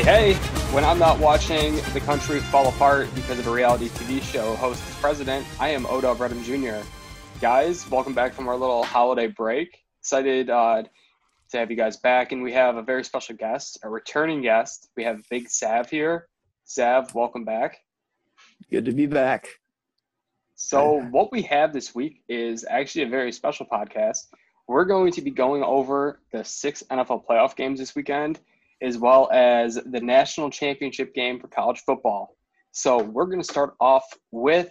Hey, hey, when I'm not watching the country fall apart because of a reality TV show host as president, I am Odell Bredham Jr. Guys, welcome back from our little holiday break. Excited uh, to have you guys back. And we have a very special guest, a returning guest. We have Big Sav here. Sav, welcome back. Good to be back. So, what we have this week is actually a very special podcast. We're going to be going over the six NFL playoff games this weekend, as well as the national championship game for college football. So, we're going to start off with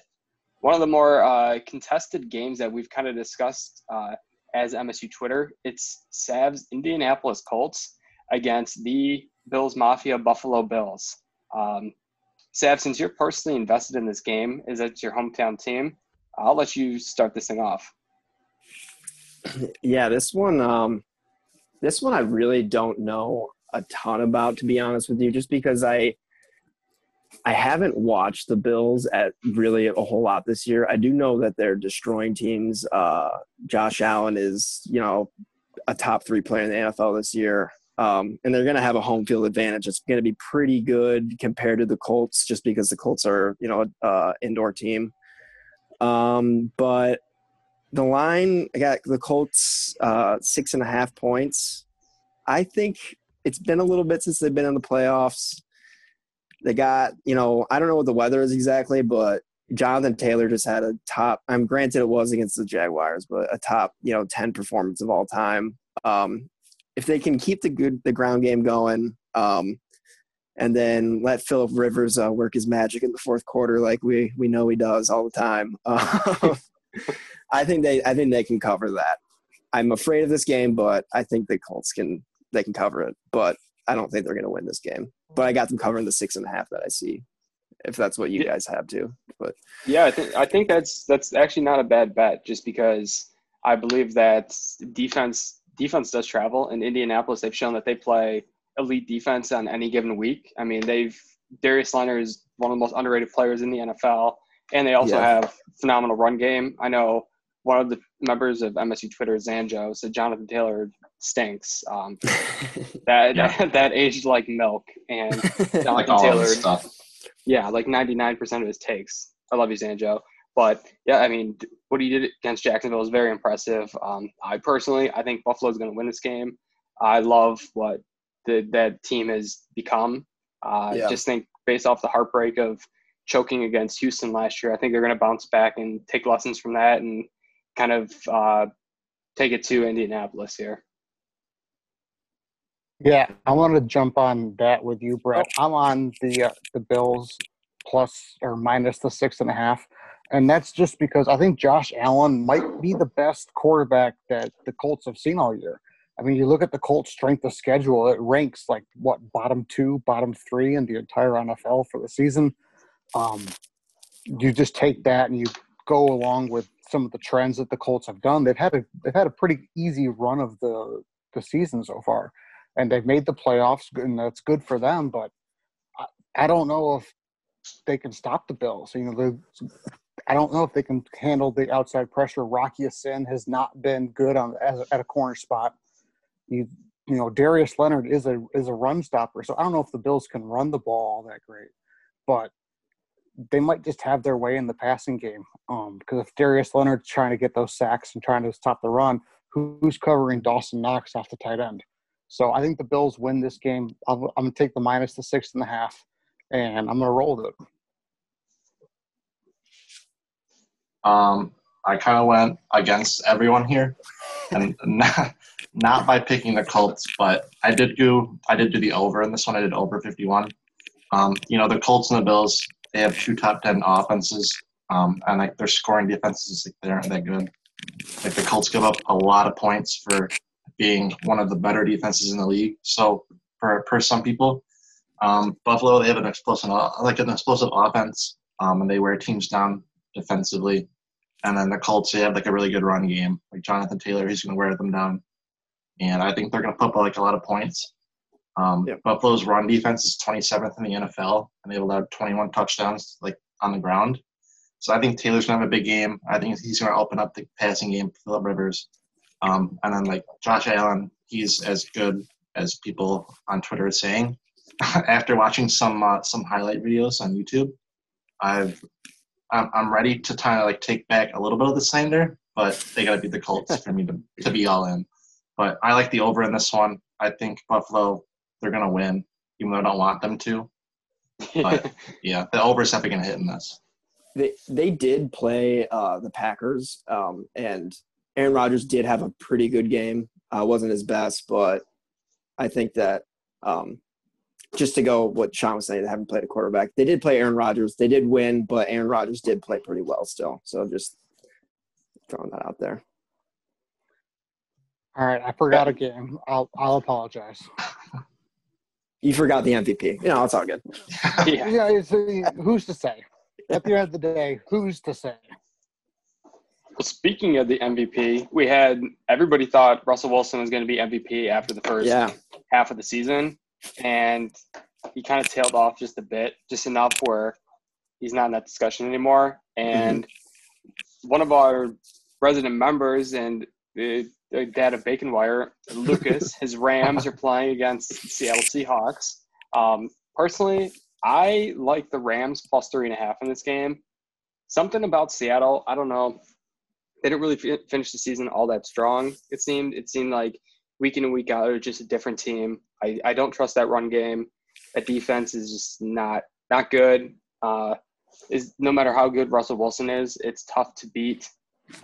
one of the more uh, contested games that we've kind of discussed uh, as MSU Twitter. It's Sav's Indianapolis Colts against the Bills Mafia Buffalo Bills. Um, Sav, since you're personally invested in this game, is it your hometown team? I'll let you start this thing off. Yeah, this one, um, this one I really don't know a ton about, to be honest with you, just because I, I haven't watched the Bills at really a whole lot this year. I do know that they're destroying teams. Uh, Josh Allen is, you know, a top three player in the NFL this year. Um, and they're going to have a home field advantage. It's going to be pretty good compared to the Colts, just because the Colts are, you know, uh, indoor team. Um, but the line, I got the Colts uh, six and a half points. I think it's been a little bit since they've been in the playoffs. They got, you know, I don't know what the weather is exactly, but Jonathan Taylor just had a top. I'm granted it was against the Jaguars, but a top, you know, ten performance of all time. Um, if they can keep the good the ground game going, um, and then let Philip Rivers uh, work his magic in the fourth quarter, like we we know he does all the time. Uh, I think they I think they can cover that. I'm afraid of this game, but I think the Colts can they can cover it. But I don't think they're going to win this game. But I got them covering the six and a half that I see. If that's what you guys have too, but yeah, I think I think that's that's actually not a bad bet, just because I believe that defense defense does travel. In Indianapolis, they've shown that they play elite defense on any given week. I mean, they've Darius Leonard is one of the most underrated players in the NFL, and they also yeah. have phenomenal run game. I know one of the members of MSU Twitter, Zanjo, said Jonathan Taylor stinks. Um, that, yeah. that, that aged like milk, and Jonathan like Taylor, yeah, like ninety nine percent of his takes. I love you, Zanjo. But yeah, I mean, what he did against Jacksonville is very impressive. Um, I personally, I think Buffalo is going to win this game. I love what the, that team has become. I uh, yeah. just think based off the heartbreak of choking against Houston last year, I think they're going to bounce back and take lessons from that and kind of uh, take it to Indianapolis here. Yeah, I want to jump on that with you, Brett. Oh. I'm on the uh, the Bills plus or minus the six and a half and that's just because I think Josh Allen might be the best quarterback that the Colts have seen all year. I mean, you look at the Colts' strength of schedule; it ranks like what bottom two, bottom three in the entire NFL for the season. Um, you just take that and you go along with some of the trends that the Colts have done. They've had a they've had a pretty easy run of the the season so far, and they've made the playoffs, and that's good for them. But I, I don't know if they can stop the Bills. You know, I don't know if they can handle the outside pressure. Rocky Ya-Sin has not been good on as, at a corner spot. You you know Darius Leonard is a is a run stopper, so I don't know if the Bills can run the ball all that great, but they might just have their way in the passing game. Um, because if Darius Leonard's trying to get those sacks and trying to stop the run, who's covering Dawson Knox off the tight end? So I think the Bills win this game. I'm, I'm gonna take the minus the six and a half, and I'm gonna roll with it. Um, I kind of went against everyone here, and not, not by picking the Colts, but I did do I did do the over in this one. I did over 51. Um, you know, the Colts and the Bills, they have two top 10 offenses, um, and like their scoring defenses, like, they aren't that good. Like the Colts give up a lot of points for being one of the better defenses in the league. So for for some people, um, Buffalo they have an explosive like an explosive offense, um, and they wear teams down defensively. And then the Colts, they have like a really good run game. Like Jonathan Taylor, he's going to wear them down. And I think they're going to put up like a lot of points. Um, yep. Buffalo's run defense is 27th in the NFL, and they've allowed 21 touchdowns like on the ground. So I think Taylor's going to have a big game. I think he's going to open up the passing game for Philip Rivers. Um, and then like Josh Allen, he's as good as people on Twitter are saying. after watching some uh, some highlight videos on YouTube, I've I'm, I'm ready to kind of like take back a little bit of the slander, but they got to beat the Colts for me to, to be all in. But I like the over in this one. I think Buffalo they're gonna win, even though I don't want them to. But yeah, the over is definitely gonna hit in this. They they did play uh, the Packers, um, and Aaron Rodgers did have a pretty good game. Uh, wasn't his best, but I think that um, just to go what Sean was saying, they haven't played a quarterback. They did play Aaron Rodgers. They did win, but Aaron Rodgers did play pretty well still. So just throwing that out there. All right, I forgot a game. I'll I'll apologize. You forgot the MVP. You know, it's all good. yeah. Yeah, it's, who's to say? At the end of the day, who's to say? Well, speaking of the MVP, we had everybody thought Russell Wilson was going to be MVP after the first Yeah. half of the season, and he kind of tailed off just a bit, just enough where he's not in that discussion anymore. Mm-hmm. And one of our resident members and the, the dad of Bacon Wire, Lucas, his Rams are playing against Seattle Seahawks. Um, personally, I like the Rams plus three and a half in this game. Something about Seattle, I don't know. They didn't really fi- finish the season all that strong. It seemed. It seemed like week in and week out, they're just a different team. I, I don't trust that run game. That defense is just not not good. Uh, is no matter how good Russell Wilson is, it's tough to beat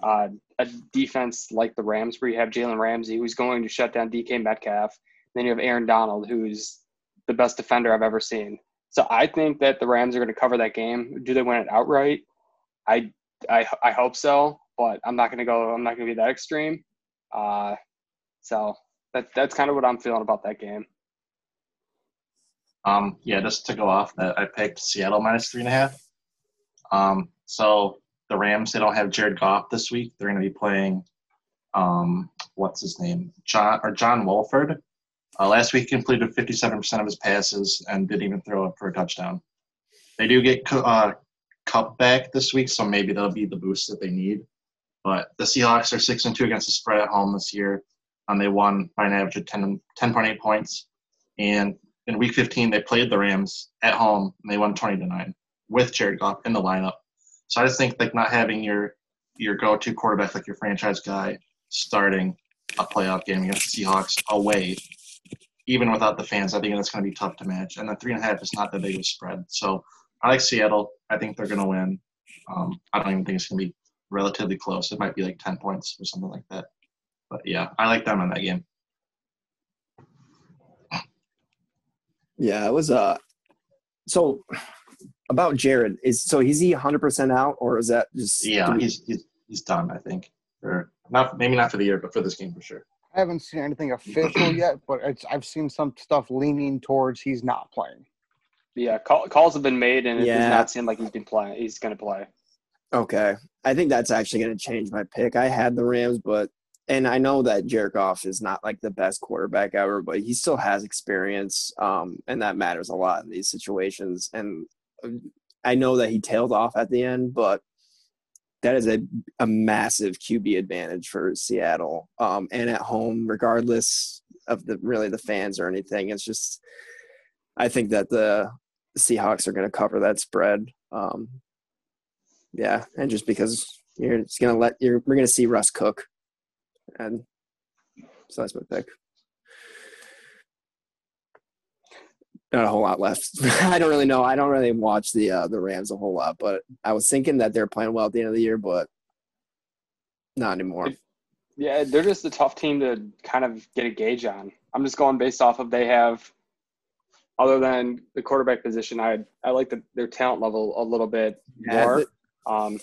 uh, a defense like the Rams, where you have Jalen Ramsey, who's going to shut down DK Metcalf. Then you have Aaron Donald, who's the best defender I've ever seen. So I think that the Rams are going to cover that game. Do they win it outright? I I, I hope so, but I'm not going to go. I'm not going to be that extreme. Uh, so that that's kind of what I'm feeling about that game. Um, yeah, just to go off that, I picked Seattle minus three and a half. Um, so the Rams, they don't have Jared Goff this week. They're going to be playing, um, what's his name, John or John Wolford. Uh, last week, he completed 57% of his passes and didn't even throw up for a touchdown. They do get uh, Kupp back this week, so maybe that'll be the boost that they need. But the Seahawks are six and two against the spread at home this year, and they won by an average of 10, 10.8 points. And in Week 15, they played the Rams at home, and they won 20 to nine with Jared Goff in the lineup. So I just think like not having your your go-to quarterback like your franchise guy starting a playoff game against the Seahawks away, even without the fans, I think that's going to be tough to match. And the three and a half is not the biggest spread. So I like Seattle. I think they're going to win. Um, I don't even think it's going to be relatively close. It might be like 10 points or something like that. But yeah, I like them in that game. Yeah, it was uh so about Jared is so is he 100% out or is that just Yeah, we- he's he's, he's done. I think. For not maybe not for the year, but for this game for sure. I haven't seen anything official yet, but it's, I've seen some stuff leaning towards he's not playing. Yeah, call, calls have been made, and it Yeah. does not seem like he's been playing. He's going to play. Okay. I think that's actually going to change my pick. I had the Rams, but and I know that Jared Goff is not like the best quarterback ever, but he still has experience, um, and that matters a lot in these situations. And I know that he tailed off at the end, but that is a, a massive QB advantage for Seattle, um, and at home, regardless of the really the fans or anything. It's just, I think that the Seahawks are going to cover that spread. Um, yeah, and just because you're just gonna let you're we're gonna see Russ cook, and so that's my pick. Not a whole lot left. I don't really know. I don't really watch the uh, the Rams a whole lot, but I was thinking that they're playing well at the end of the year, but not anymore. Yeah, they're just a tough team to kind of get a gauge on. I'm just going based off of they have, other than the quarterback position, I I like the, their talent level a little bit Yeah, more. the- Um,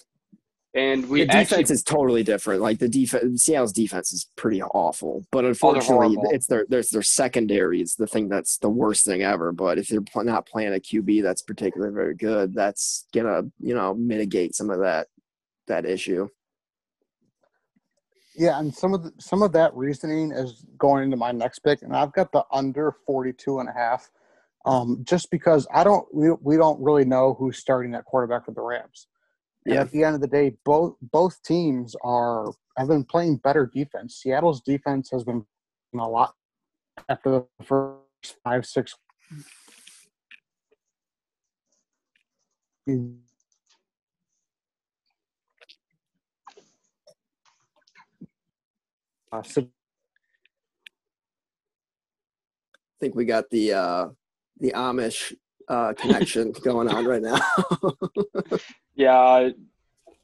and we the defense actually, is totally different. Like the defense, Seattle's defense is pretty awful. But Oh, unfortunately, horrible. it's their there's their secondary is the thing that's the worst thing ever. But if they're not playing a QB that's particularly very good, that's gonna you know mitigate some of that that issue. Yeah, and some of the, some of that reasoning is going into my next pick, and I've got the under 42 and a half. Um, just because I don't, we, we don't really know who's starting that quarterback for the Rams. And Yeah. at the end of the day, both both teams are have been playing better defense. Seattle's defense has been a lot after the first five six. Uh, I think we got the uh, the Amish uh, connection going on right now. Yeah,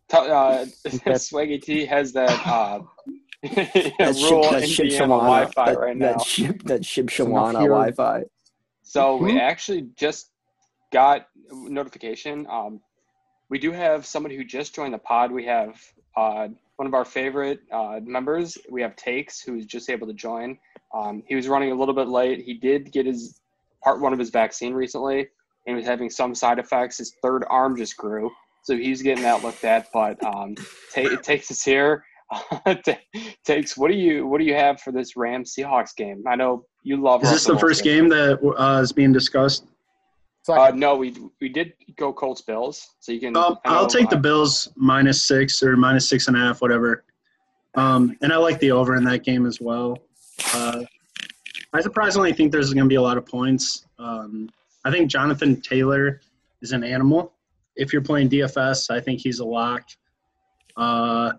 t- uh, Swaggy T has that uh, that rural ship, that ship Indiana Shawana, Wi-Fi that, right now. that ship, that ship So Shawana Wi-Fi. So we Mhm. actually just got notification. Um, we do have somebody who just joined the pod. We have uh, one of our favorite uh, members. We have Takes, who's just able to join. Um, he was running a little bit late. He did get his part one of his vaccine recently, and he was having some side effects. His third arm just grew, so he's getting that looked at. But um, Ta- Takes us here. Takes, what do you what do you have for this Rams Seahawks game? I know you love. Is this Russell the first game that uh, is being discussed? so Uh, no, we we did go Colts Bills, so you can. Um, I know, I'll take the Bills minus six or minus six and a half, whatever. Um, and I like the over in that game as well. Uh, I surprisingly think there's going to be a lot of points. Um, I think Jonathan Taylor is an animal. If you're playing DFS, I think he's a lock. Uh,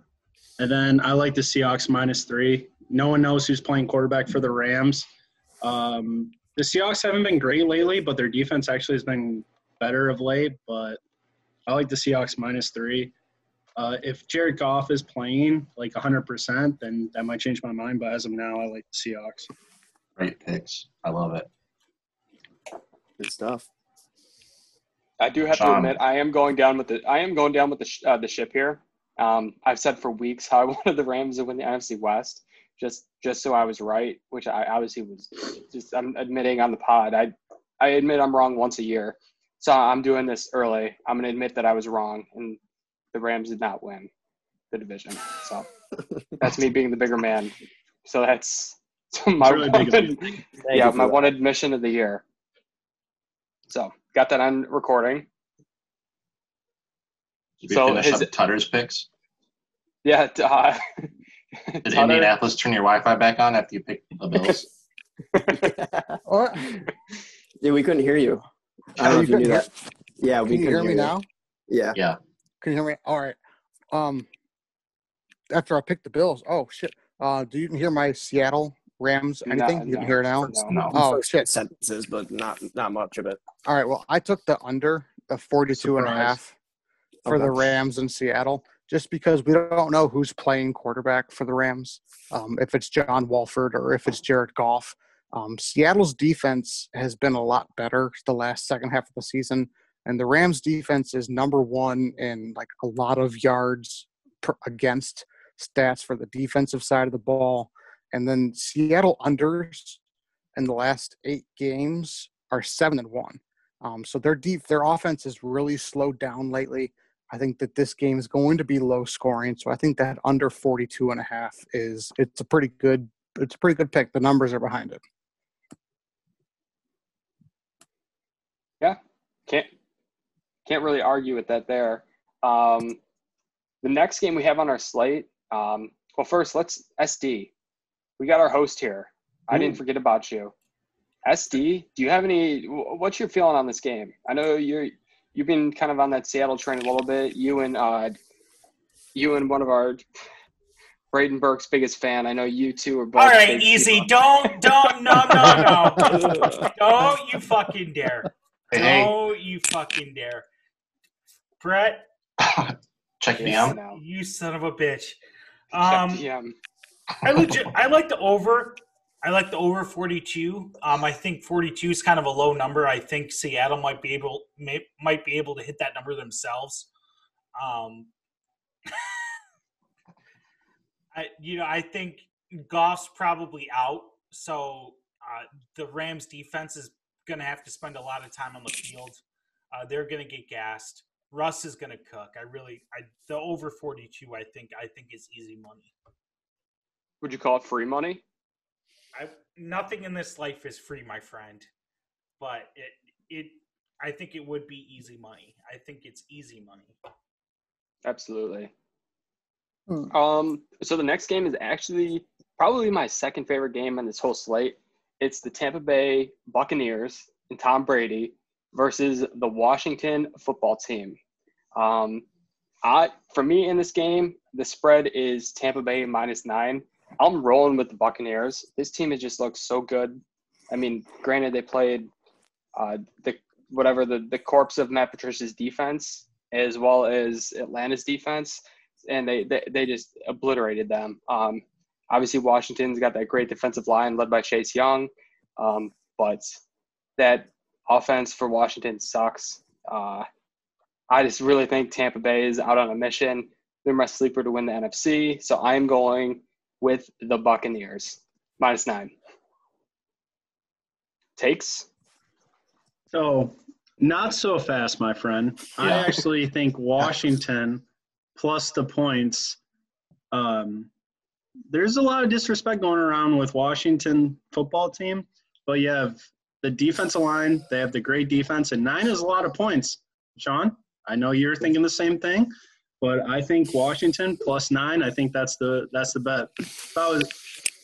and then I like the Seahawks minus three. No one knows who's playing quarterback for the Rams. Um, the Seahawks haven't been great lately, but their defense actually has been better of late. But I like the Seahawks minus three. Uh, if Jared Goff is playing like 100%, then that might change my mind. But as of now, I like the Seahawks. Great picks. I love it. Good stuff. I do have to admit, I am going down with the I am going down with the sh- uh, the ship here. Um, I've said for weeks how I wanted the Rams to win the NFC West, just just so I was right, which I obviously was. Just I'm admitting on the pod. I I admit I'm wrong once a year, so I'm doing this early. I'm going to admit that I was wrong, and the Rams did not win the division. So that's me being the bigger man. So that's so my really one, yeah my one admission of the year. So got that on recording. Did we So finish his- up Tutter's picks? Yeah. t- Uh, Did Tutter- Indianapolis turn your Wi-Fi back on after you picked the Bills? What? yeah, we couldn't hear you. I don't know you if you knew couldn't that. Yeah, we Can you couldn't hear me now? Yeah. yeah. Can you hear me? All right. Um, after I picked the Bills. Oh shit. Uh, do you can hear my Seattle Rams No, anything? you no, can hear now. no. No. Oh, shit. sentences, but not not much of it. All right. Well, I took the under the 42 and a half for the Rams in Seattle, just because we don't know who's playing quarterback for the Rams. Um, if it's John Wolford or if it's Jared Goff. Um, Seattle's defense has been a lot better the last second half of the season, and the Rams' defense is number one in like a lot of yards per, against stats for the defensive side of the ball. And then Seattle unders in the last eight games are seven and one. Um, so their deep their offense has really slowed down lately. I think that this game is going to be low scoring. So I think that under 42 and a half is it's a pretty good it's a pretty good pick. The numbers are behind it. Yeah. Can't can't really argue with that there. Um, the next game we have on our slate. Um, well, first let's SD. We got our host here. I didn't forget about you. SD, do you have any? What's your feeling on this game? I know you're you've been kind of on that Seattle train a little bit. You and uh, you and one of our Braden Burke's biggest fan. I know you two are both. All right, easy. Seahawks. Don't, don't, no, no, no. don't you fucking dare. Hey, hey, Don't you fucking dare. Brett, check me out. you son of a bitch. Um, DM. I legit, I like the over. I like the over 42. Um, I think 42 is kind of a low number. I think Seattle might be able may, might be able to hit that number themselves. Um, I you know I think Goff's probably out, so uh, the Rams defense is going to have to spend a lot of time on the field. Uh, they're going to get gassed. Russ is going to cook. I really, I the over 42. I think I think is easy money. Would you call it free money? I nothing in this life is free, my friend. But it it I think it would be easy money. I think it's easy money. Absolutely. Hmm. Um, so the next game is actually probably my second favorite game on this whole slate. It's the Tampa Bay Buccaneers and Tom Brady versus the Washington football team. Um, I for me in this game, the spread is Tampa Bay minus nine. I'm rolling with the Buccaneers. This team has just looked so good. I mean, granted they played uh, the whatever the the corpse of Matt Patricia's defense as well as Atlanta's defense, and they they, they just obliterated them. Um, obviously, Washington's got that great defensive line led by Chase Young, um, but that offense for Washington sucks. Uh, I just really think Tampa Bay is out on a mission. They're my sleeper to win the NFC, so I'm going with the Buccaneers minus nine. Takes. So, not so fast, my friend. I actually think Washington plus the points. Um, there's a lot of disrespect going around with Washington football team, but you have the defensive line. They have the great defense, and nine is a lot of points. Sean, I know you're thinking the same thing, but I think Washington plus nine. I think that's the that's the bet. If I was,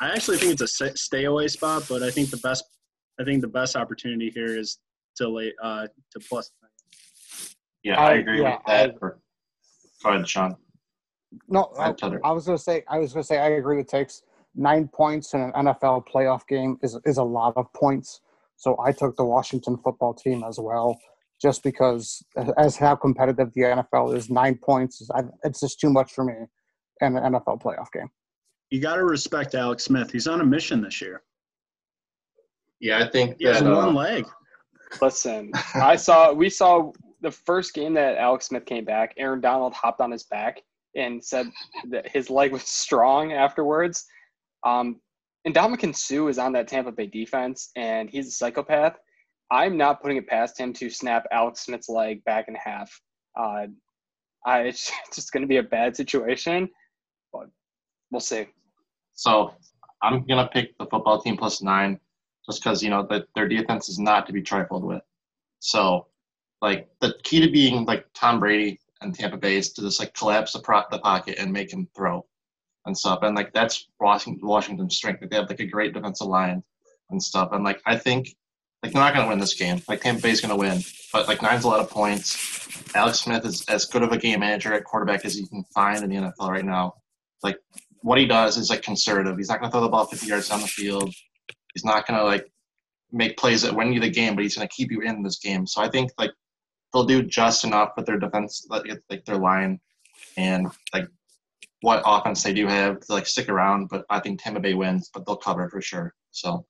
I actually think it's a stay away spot, but I think the best I think the best opportunity here is to lay uh to plus. Yeah, I, I- agree yeah, with that. I- Or- Go ahead, Sean. No, Go ahead, Tucker. I was gonna say I was gonna say I agree with takes. Nine points in an NFL playoff game is is a lot of points. So I took the Washington football team as well, just because as how competitive the NFL is. Nine points is I, it's just too much for me in an NFL playoff game. You got to respect Alex Smith. He's on a mission this year. Yeah, I think He has that. one Uh, leg. Listen, I saw we saw the first game that Alex Smith came back. Aaron Donald hopped on his back and said that his leg was strong afterwards. Um, and Ndamukong Suh is on that Tampa Bay defense, and he's a psychopath. I'm not putting it past him to snap Alex Smith's leg back in half. Uh, I, it's just going to be a bad situation, but we'll see. So I'm gonna pick the football team plus nine, just because you know that their defense is not to be trifled with. So, like the key to being like Tom Brady and Tampa Bay is to just like collapse the, pro- the pocket and make him throw and stuff. And like that's Washington Washington's strength. Like, they have like a great defensive line and stuff. And like I think like they're not gonna win this game. Like Tampa Bay's gonna win, but like nine's a lot of points. Alex Smith is as good of a game manager at quarterback as you can find in the NFL right now. Like what he does is like conservative. He's not going to throw the ball 50 yards down the field. He's not going to like make plays that win you the game, but he's going to keep you in this game. So I think like they'll do just enough with their defense, like their line, and like what offense they do have to like stick around. But I think Tampa Bay wins, but they'll cover for sure. So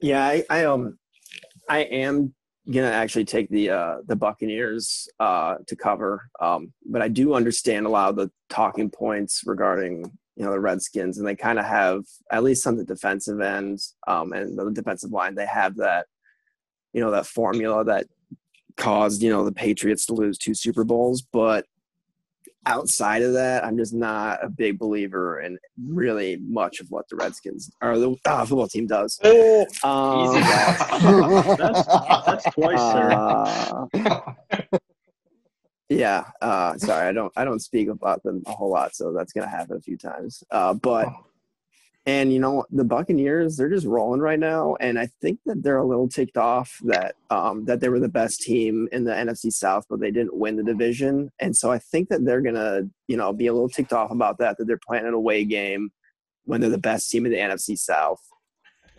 Yeah, I, I um, I am gonna actually take the uh the Buccaneers uh to cover. Um, but I do understand a lot of the talking points regarding you know the Redskins, and they kind of have at least on the defensive end, um, and the defensive line, they have that you know that formula that caused you know the Patriots to lose two Super Bowls, but outside of that, I'm just not a big believer in really much of what the Redskins or the uh, football team does. Um, Easy, That's that's twice, sir. uh, yeah. Uh, sorry, I don't I don't speak about them a whole lot, so that's gonna happen a few times. Uh, but and you know the Buccaneers, they're just rolling right now, and I think that they're a little ticked off that um, that they were the best team in the NFC South, but they didn't win the division, and so I think that they're gonna you know be a little ticked off about that that they're playing an away game when they're the best team in the NFC South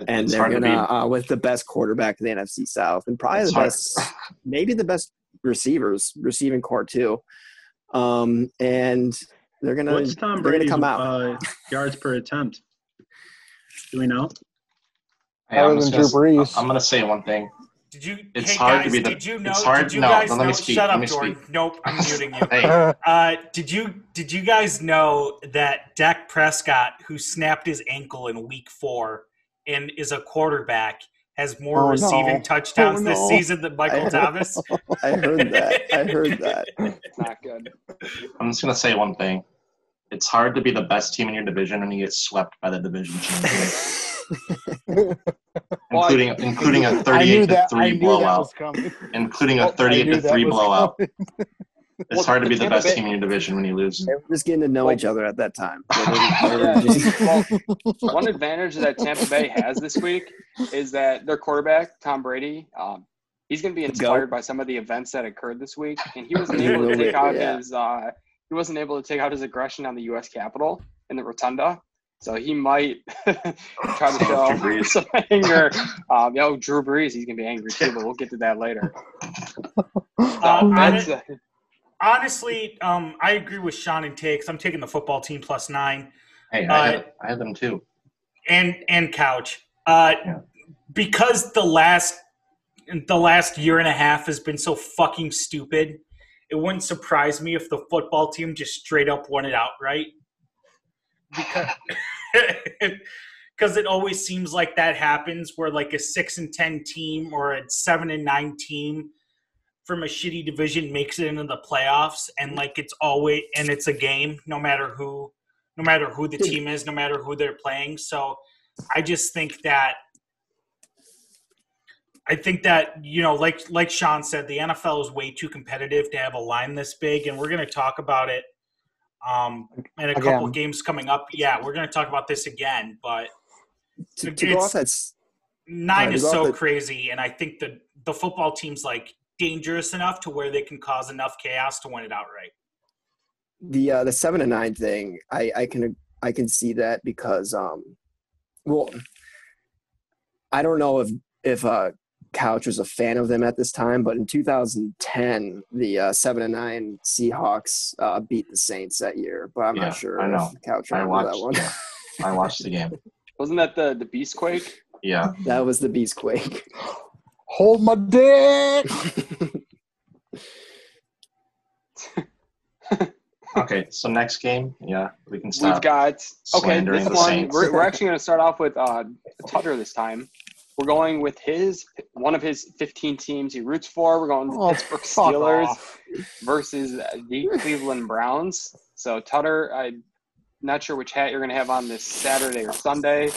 and it's they're hard to gonna beat. uh, with the best quarterback in the NFC South, and probably It's the hard. best, maybe the best receivers, receiving core too. Um, and they're gonna What's Tom they're gonna Brady's come out. uh, yards per attempt? Do we know? Hey, I'm, than Drew gonna, Brees. I'm gonna say one thing. Did you? It's hey hard to be the- did you know? it's hard- did you no, guys no, let me know? speak, Shut let up, me Jordan. speak. Nope, I'm muting you. Hey, Uh, did you did you guys know that Dak Prescott, who snapped his ankle in Week Four and is a quarterback, has more Oh, receiving no. touchdowns Oh, this season than Michael I- Thomas? I heard that. I heard that. It's not good. I'm just gonna say one thing. It's hard to be the best team in your division and you get swept by the division champion, including including a I knew 38 to that. I three blowout, including a 38 to 3 blowout. It's Well, hard to be the best Bay- team in your division when you lose. They were just getting to know Well- each other at that time. They were- they were Yeah. just- Well, one advantage that Tampa Bay has this week is that their quarterback Tom Brady, um, he's going to be inspired GOAT. by some of the events that occurred this week, and he wasn't able to take out Yeah. his uh, he wasn't able to take out his aggression on the U.S. Capitol in the rotunda. So he might try to Oh, show Drew Brees. some anger. Um, yo, Drew Brees, he's gonna be angry too, but we'll get to that later. Uh, Um, that's, honestly, um, I agree with Sean and Takes. I'm taking the football team plus nine. Hey, Uh, I had, I had them too. and and couch uh Yeah. because the last the last year and a half has been so fucking stupid it wouldn't surprise me if the football team just straight up won it outright because because it always seems like that happens where like a six and ten team or a seven and nine team from a shitty division makes it into the playoffs and like it's always and it's a game no matter who no matter who the team is no matter who they're playing. So i just think that i think that you know like like sean said the nfl is way too competitive to have a line this big and we're going to talk about it um in a couple Again. of games coming up yeah we're going to talk about this again but to, to go It's- off that nine Right, is so the- crazy and i think the the football team's like dangerous enough to where they can cause enough chaos to win it outright the uh, the seven and nine thing, I, I can I can see that because um, well, I don't know if if uh, Couch was a fan of them at this time, but in 2010, the uh, seven and nine Seahawks uh, beat the Saints that year. But I'm Yeah, not sure I know. if Couch I remember that watched. one. Yeah, I watched the game. wasn't that the the Beast Quake? Yeah. that was the Beast Quake. Hold my dick. Okay. So next game, yeah, we can stop. We've got okay. This one we're, we're actually going to start off with uh, Tutter this time. We're going with his one of his 15 teams he roots for. We're going with the Oh, Pittsburgh Steelers off. versus the Cleveland Browns. So Tutter, I'm not sure which hat you're going to have on this Saturday or Sunday,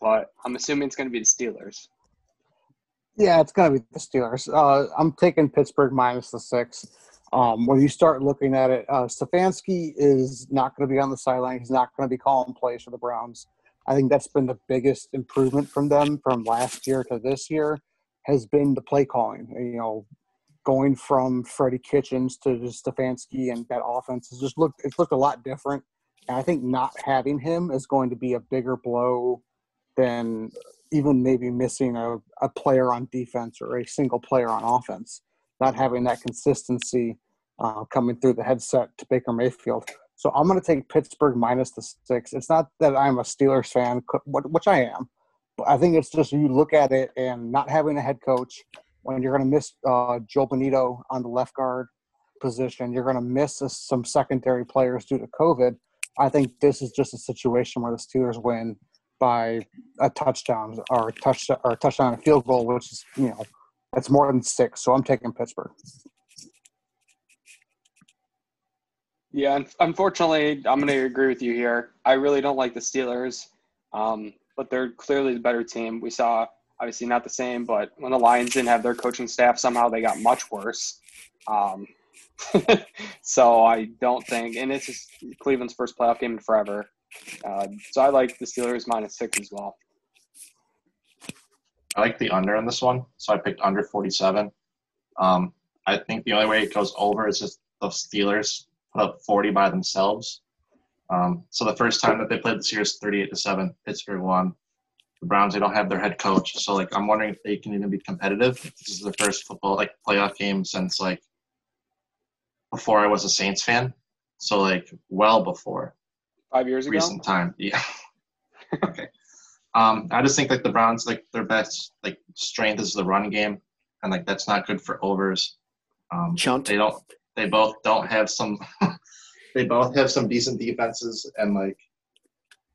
but I'm assuming it's going to be the Steelers. Yeah, it's gonna be the Steelers. Uh, I'm taking Pittsburgh minus the six. Um, when you start looking at it, uh, Stefanski is not going to be on the sideline. He's not going to be calling plays for the Browns. I think that's been the biggest improvement from them from last year to this year has been the play calling. You know, going from Freddie Kitchens to Stefanski and that offense has just looked it's looked a lot different. And I think not having him is going to be a bigger blow than even maybe missing a, a player on defense or a single player on offense, not having that consistency uh, coming through the headset to Baker Mayfield. So I'm going to take Pittsburgh minus the six. It's not that I'm a Steelers fan, which I am, but I think it's just you look at it and not having a head coach when you're going to miss uh, Joel Bitonio on the left guard position, you're going to miss some secondary players due to COVID. I think this is just a situation where the Steelers win by a touchdown or a touch or a touchdown and a field goal, which is you know that's more than six. So I'm taking Pittsburgh. Yeah, unfortunately, I'm going to agree with you here. I really don't like the Steelers, um, but they're clearly the better team. We saw, obviously, not the same, but when the Lions didn't have their coaching staff, somehow they got much worse. Um, so I don't think, and it's just Cleveland's first playoff game in forever. Uh, so I like the Steelers minus six as well. I like the under on this one, so I picked under 47. Um, I think the only way it goes over is just the Steelers put up 40 by themselves. Um, so the first time that they played the series, 38 to seven, Pittsburgh won. The Browns, they don't have their head coach, so like I'm wondering if they can even be competitive. This is the first football like playoff game since like before I was a Saints fan, so like well before Five years ago? recent time. Yeah. okay. Um, I just think like the Browns, like their best like strength is the run game, and like that's not good for overs. Um, Chunt. they don't. They both don't have some. they both have some decent defenses, and like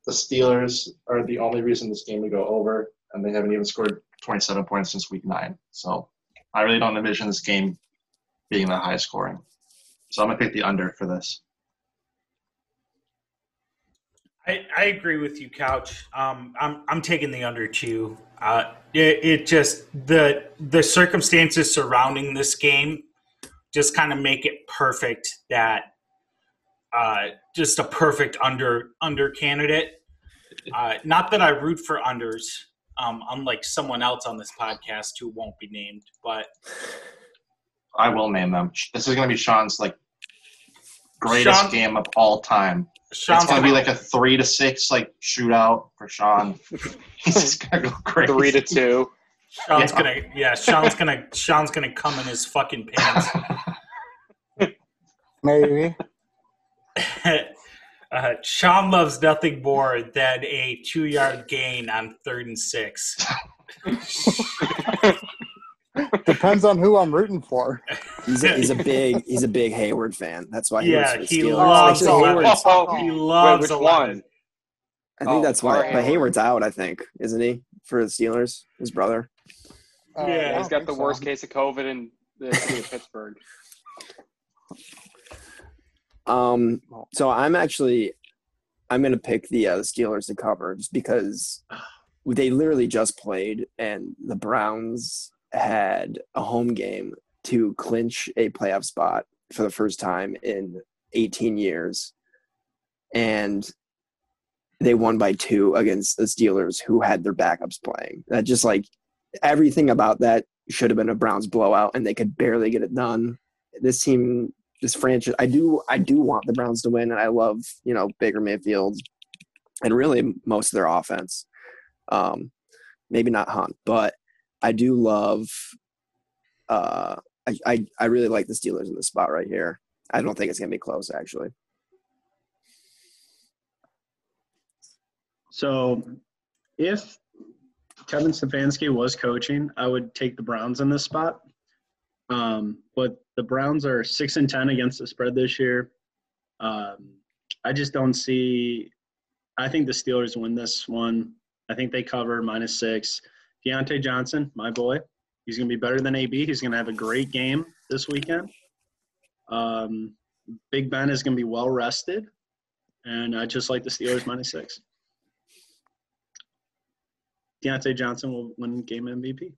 the Steelers are the only reason this game would go over, and they haven't even scored 27 points since week nine. So I really don't envision this game being that high scoring. So I'm gonna pick the under for this. I, I agree with you, Couch. Um, I'm I'm taking the under two. Uh, it, it just the the circumstances surrounding this game just kind of make it perfect that uh, just a perfect under under candidate. Uh, not that I root for unders, um, unlike someone else on this podcast who won't be named, but I will name them. This is going to be Sean's like greatest Sean- game of all time. Sean's it's going to be like a three to six like shootout for Sean. He's just going to go crazy. Three to two. Sean's Yeah. gonna yeah Sean's gonna Sean's gonna come in his fucking pants. Maybe. uh, Sean loves nothing more than a two yard gain on third and six. Depends on who I'm rooting for. He's a, he's a big he's a big Heyward fan. That's why he Yeah, for the he Steelers. loves Actually, eleven. Heyward's- Oh, He wait, loves which eleven. one? I think Oh, that's why. But Heyward. Heyward's out. I think isn't he for the Steelers? His brother. Uh, Yeah, I He's don't got the so. worst case of COVID in the city of Pittsburgh. Um. So I'm actually I'm gonna pick the uh, the Steelers to cover just because they literally just played and the Browns had a home game to clinch a playoff spot for the first time in 18 years, and they won by two against the Steelers, who had their backups playing. That just like everything about that should have been a Browns blowout, and they could barely get it done. This team, this franchise, I do, I do want the Browns to win, and I love you know Baker Mayfield, and really most of their offense. Um, maybe not Hunt, but I do love. Uh, I, I I really like the Steelers in this spot right here. I don't think it's gonna be close actually. So, if Kevin Stefanski was coaching, I would take the Browns in this spot. Um, but the Browns are six and ten against the spread this year. Um, I just don't see. I think the Steelers win this one. I think they cover minus six. Diontae Johnson, my boy, he's going to be better than AB. He's going to have a great game this weekend. Um, Big Ben is going to be well rested, and I just like the Steelers minus six. Diontae Johnson will win game MVP.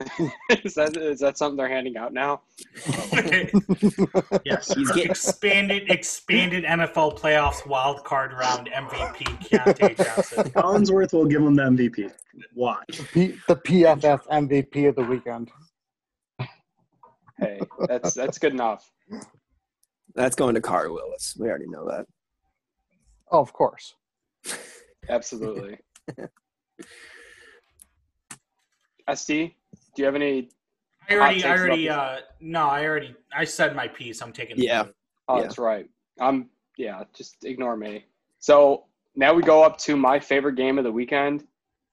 is that is that something they're handing out now? Yes. He's getting expanded expanded NFL playoffs wild card round MVP Diontae Johnson. Collinsworth will give him the MVP. Watch. P- the PFF MVP of the weekend. Hey, that's that's good enough. that's going to Carter Willis. We already know that. Oh, of course. Absolutely. SD, do you have any? I already, I already, uh, no, I already, I said my piece. I'm taking. Yeah. vote. Oh, Yeah. that's right. I'm. yeah, just ignore me. So now we go up to my favorite game of the weekend.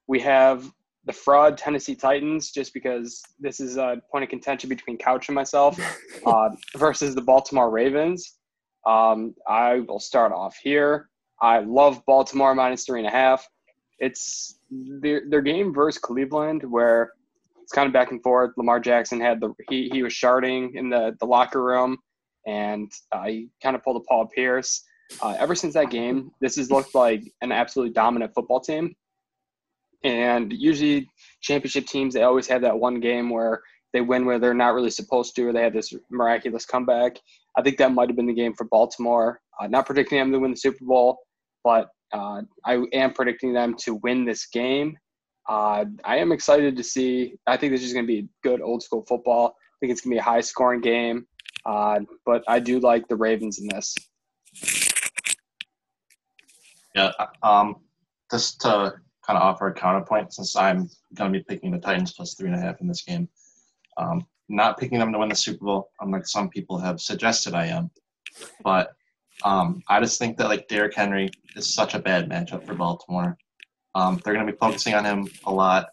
We have the fraud Tennessee Titans, just because this is a point of contention between Couch and myself, uh, versus the Baltimore Ravens. Um, I will start off here. I love Baltimore minus three and a half. It's their, their game versus Cleveland, where it's kind of back and forth. Lamar Jackson had the he, he was sharding in the, the locker room and uh, he kind of pulled a Paul Pierce. Uh, ever since that game, this has looked like an absolutely dominant football team. And usually, championship teams they always have that one game where they win where they're not really supposed to, or they have this miraculous comeback. I think that might have been the game for Baltimore. Uh, not predicting them to win the Super Bowl, but uh, I am predicting them to win this game. Uh, I am excited to see. I think this is going to be good old school football. I think it's going to be a high scoring game. Uh, but I do like the Ravens in this. Yeah. Um, just to kind of offer a counterpoint, since I'm going to be picking the Titans plus three and a half in this game, um, not picking them to win the Super Bowl, unlike some people have suggested I am. But um, I just think that like Derrick Henry is such a bad matchup for Baltimore. Um, they're going to be focusing on him a lot.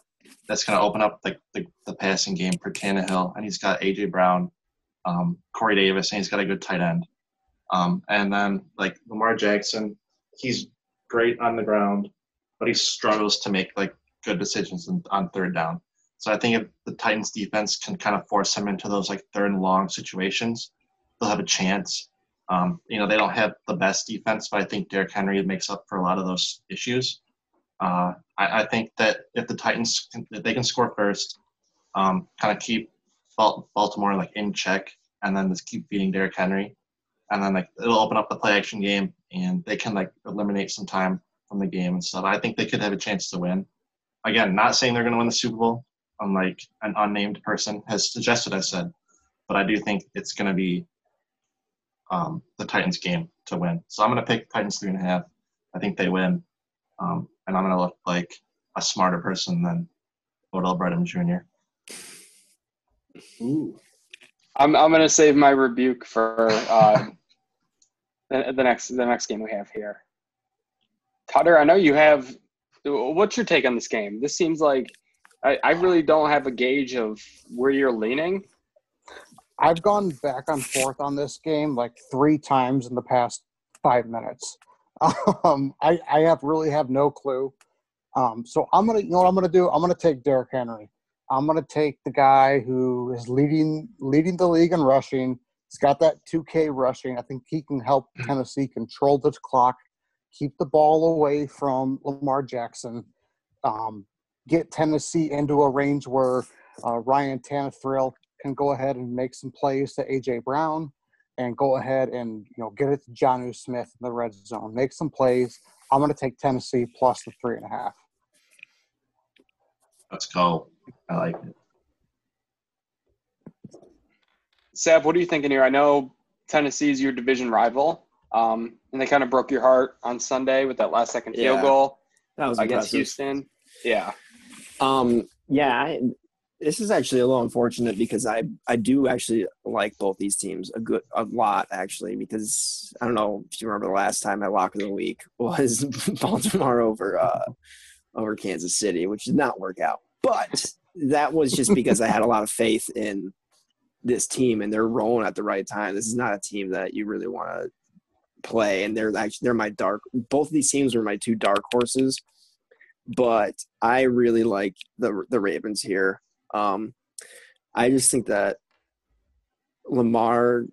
That's going to open up the, the, the passing game for Tannehill, and he's got AJ Brown, um, Corey Davis, and he's got a good tight end. Um, and then like Lamar Jackson, he's great on the ground, but he struggles to make like good decisions on, on third down. So I think if the Titans defense can kind of force him into those like third and long situations, they'll have a chance. Um, you know, they don't have the best defense, but I think Derrick Henry makes up for a lot of those issues. Uh, I, I think that if the Titans can, they can score first, um, kind of keep Baltimore like in check, and then just keep feeding Derrick Henry, and then like it'll open up the play action game, and they can like eliminate some time from the game and stuff. I think they could have a chance to win. Again, not saying they're going to win the Super Bowl, unlike an unnamed person has suggested. I said, but I do think it's going to be um, the Titans game to win. So I'm going to pick Titans three and a half. I think they win, um, and I'm going to look like a smarter person than Odell Beckham Jr. Ooh. I'm I'm gonna save my rebuke for uh, the, the next the next game we have here. Cutter, I know you have. What's your take on this game? This seems like I, I really don't have a gauge of where you're leaning. I've gone back and forth on this game like three times in the past five minutes. Um, I, I have really have no clue. Um, so I'm gonna, you know what I'm gonna do? I'm gonna take Derrick Henry. I'm gonna take the guy who is leading leading the league in rushing. He's got that 2K rushing. I think he can help Tennessee control the clock, keep the ball away from Lamar Jackson, um, get Tennessee into a range where uh, Ryan Tannehill can go ahead and make some plays to AJ Brown and go ahead and you know get it to Jonnu Smith in the red zone, make some plays. I'm going to take Tennessee plus the three and a half. Let's go. I like it. Sab, what are you thinking here? I know Tennessee is your division rival, um, and they kind of broke your heart on Sunday with that last second field Yeah. goal That was against impressive. Houston. Yeah, Um, yeah, I, this is actually a little unfortunate because I I do actually like both these teams a good a lot actually because I don't know if you remember the last time I lock of the week was Baltimore over uh over Kansas City, which did not work out. But that was just because I had a lot of faith in this team and they're rolling at the right time. This is not a team that you really want to play, and they're actually they're my dark. Both of these teams were my two dark horses but I really like the the Ravens here. Um, I just think that Lamar,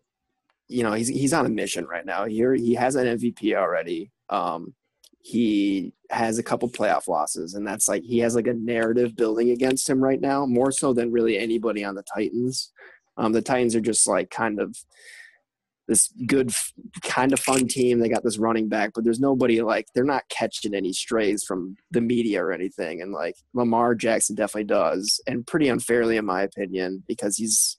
you know, he's he's on a mission right now. Here he has an MVP already. Um, he has a couple playoff losses, and that's like he has like a narrative building against him right now, more so than really anybody on the Titans. Um, the Titans are just like kind of this good, kind of fun team. They got this running back, but there's nobody like they're not catching any strays from the media or anything. And like Lamar Jackson definitely does, and pretty unfairly in my opinion, because he's